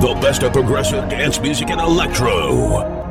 The best of progressive dance music and electro.